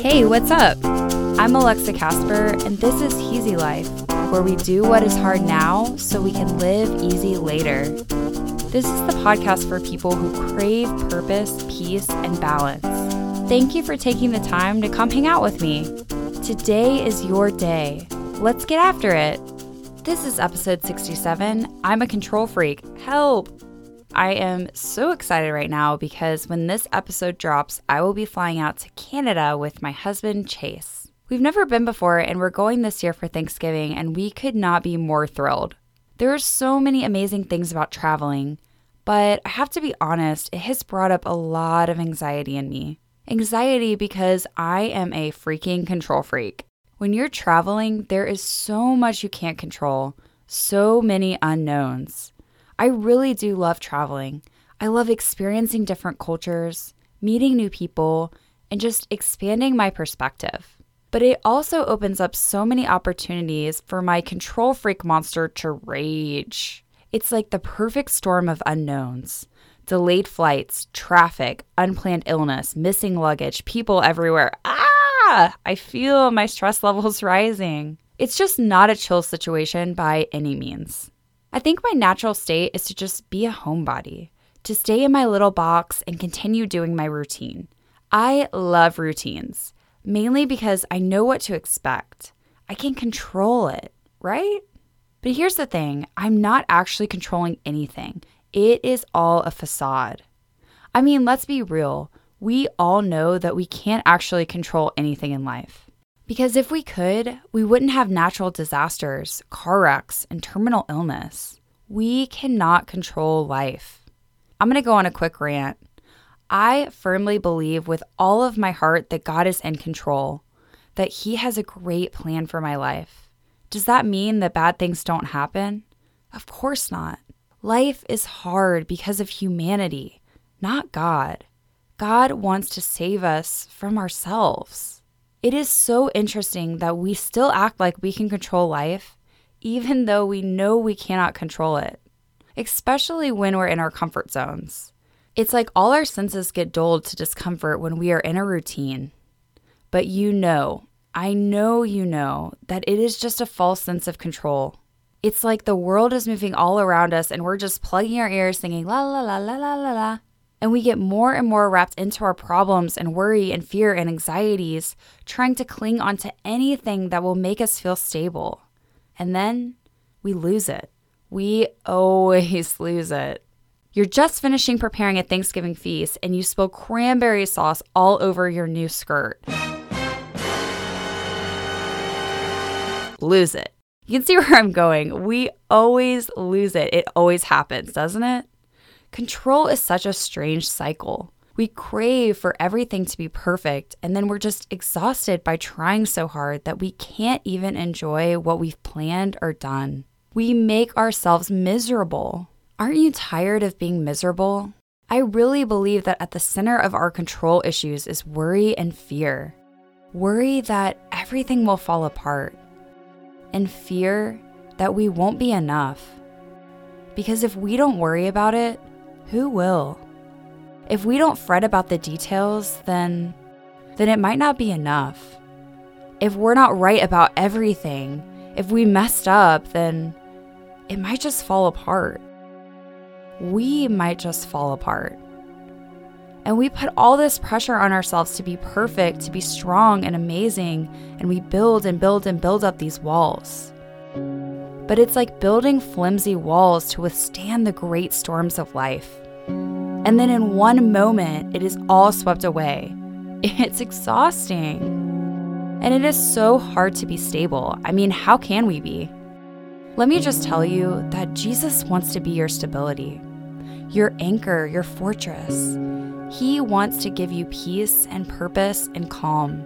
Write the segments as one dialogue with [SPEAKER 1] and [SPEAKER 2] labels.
[SPEAKER 1] Hey, what's up? I'm Alexa Casper, and this is Heezy Life, where we do what is hard now so we can live easy later. This is the podcast for people who crave purpose, peace, and balance. Thank you for taking the time to come hang out with me. Today is your day. Let's get after it. This is episode 67. I'm a control freak. Help! I am so excited right now because when this episode drops, I will be flying out to Canada with my husband, Chase. We've never been before, and we're going this year for Thanksgiving, and we could not be more thrilled. There are so many amazing things about traveling, but I have to be honest, it has brought up a lot of anxiety in me. Anxiety because I am a freaking control freak. When you're traveling, there is so much you can't control, so many unknowns. I really do love traveling. I love experiencing different cultures, meeting new people, and just expanding my perspective. But it also opens up so many opportunities for my control freak monster to rage. It's like the perfect storm of unknowns delayed flights, traffic, unplanned illness, missing luggage, people everywhere. Ah! I feel my stress levels rising. It's just not a chill situation by any means. I think my natural state is to just be a homebody, to stay in my little box and continue doing my routine. I love routines, mainly because I know what to expect. I can control it, right? But here's the thing I'm not actually controlling anything, it is all a facade. I mean, let's be real. We all know that we can't actually control anything in life. Because if we could, we wouldn't have natural disasters, car wrecks, and terminal illness. We cannot control life. I'm going to go on a quick rant. I firmly believe with all of my heart that God is in control, that He has a great plan for my life. Does that mean that bad things don't happen? Of course not. Life is hard because of humanity, not God. God wants to save us from ourselves. It is so interesting that we still act like we can control life, even though we know we cannot control it, especially when we're in our comfort zones. It's like all our senses get dulled to discomfort when we are in a routine. But you know, I know you know, that it is just a false sense of control. It's like the world is moving all around us and we're just plugging our ears singing la la la la la la la and we get more and more wrapped into our problems and worry and fear and anxieties, trying to cling onto anything that will make us feel stable. And then we lose it. We always lose it. You're just finishing preparing a Thanksgiving feast and you spill cranberry sauce all over your new skirt. Lose it. You can see where I'm going. We always lose it. It always happens, doesn't it? Control is such a strange cycle. We crave for everything to be perfect, and then we're just exhausted by trying so hard that we can't even enjoy what we've planned or done. We make ourselves miserable. Aren't you tired of being miserable? I really believe that at the center of our control issues is worry and fear. Worry that everything will fall apart, and fear that we won't be enough. Because if we don't worry about it, who will? If we don't fret about the details, then then it might not be enough. If we're not right about everything, if we messed up, then it might just fall apart. We might just fall apart. And we put all this pressure on ourselves to be perfect, to be strong and amazing, and we build and build and build up these walls. But it's like building flimsy walls to withstand the great storms of life. And then in one moment, it is all swept away. It's exhausting. And it is so hard to be stable. I mean, how can we be? Let me just tell you that Jesus wants to be your stability, your anchor, your fortress. He wants to give you peace and purpose and calm.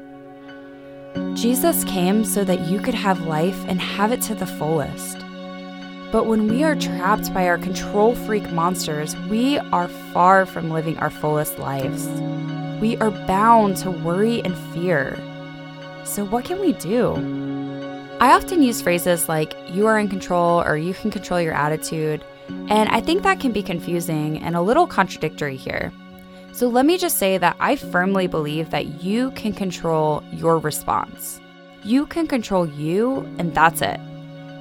[SPEAKER 1] Jesus came so that you could have life and have it to the fullest. But when we are trapped by our control freak monsters, we are far from living our fullest lives. We are bound to worry and fear. So, what can we do? I often use phrases like, you are in control or you can control your attitude, and I think that can be confusing and a little contradictory here. So let me just say that I firmly believe that you can control your response. You can control you, and that's it.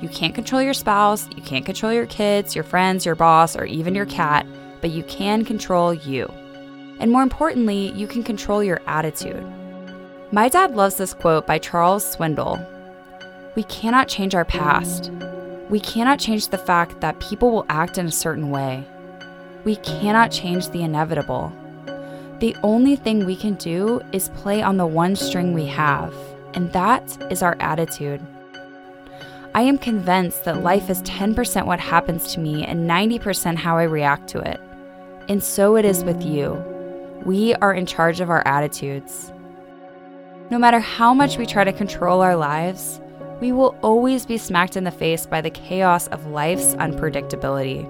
[SPEAKER 1] You can't control your spouse, you can't control your kids, your friends, your boss, or even your cat, but you can control you. And more importantly, you can control your attitude. My dad loves this quote by Charles Swindoll We cannot change our past. We cannot change the fact that people will act in a certain way. We cannot change the inevitable. The only thing we can do is play on the one string we have, and that is our attitude. I am convinced that life is 10% what happens to me and 90% how I react to it. And so it is with you. We are in charge of our attitudes. No matter how much we try to control our lives, we will always be smacked in the face by the chaos of life's unpredictability.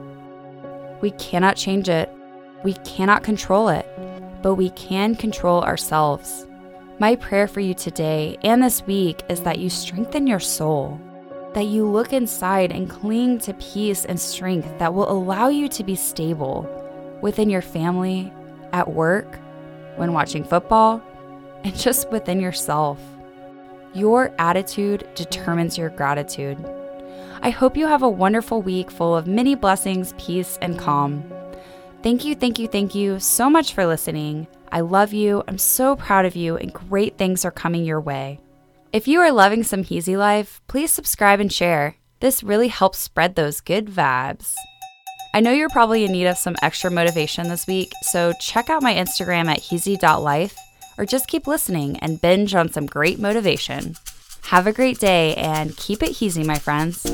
[SPEAKER 1] We cannot change it, we cannot control it, but we can control ourselves. My prayer for you today and this week is that you strengthen your soul, that you look inside and cling to peace and strength that will allow you to be stable within your family, at work, when watching football, and just within yourself. Your attitude determines your gratitude. I hope you have a wonderful week full of many blessings, peace, and calm. Thank you, thank you, thank you so much for listening. I love you. I'm so proud of you, and great things are coming your way. If you are loving some Heezy Life, please subscribe and share. This really helps spread those good vibes. I know you're probably in need of some extra motivation this week, so check out my Instagram at heezy.life or just keep listening and binge on some great motivation. Have a great day and keep it heezy, my friends.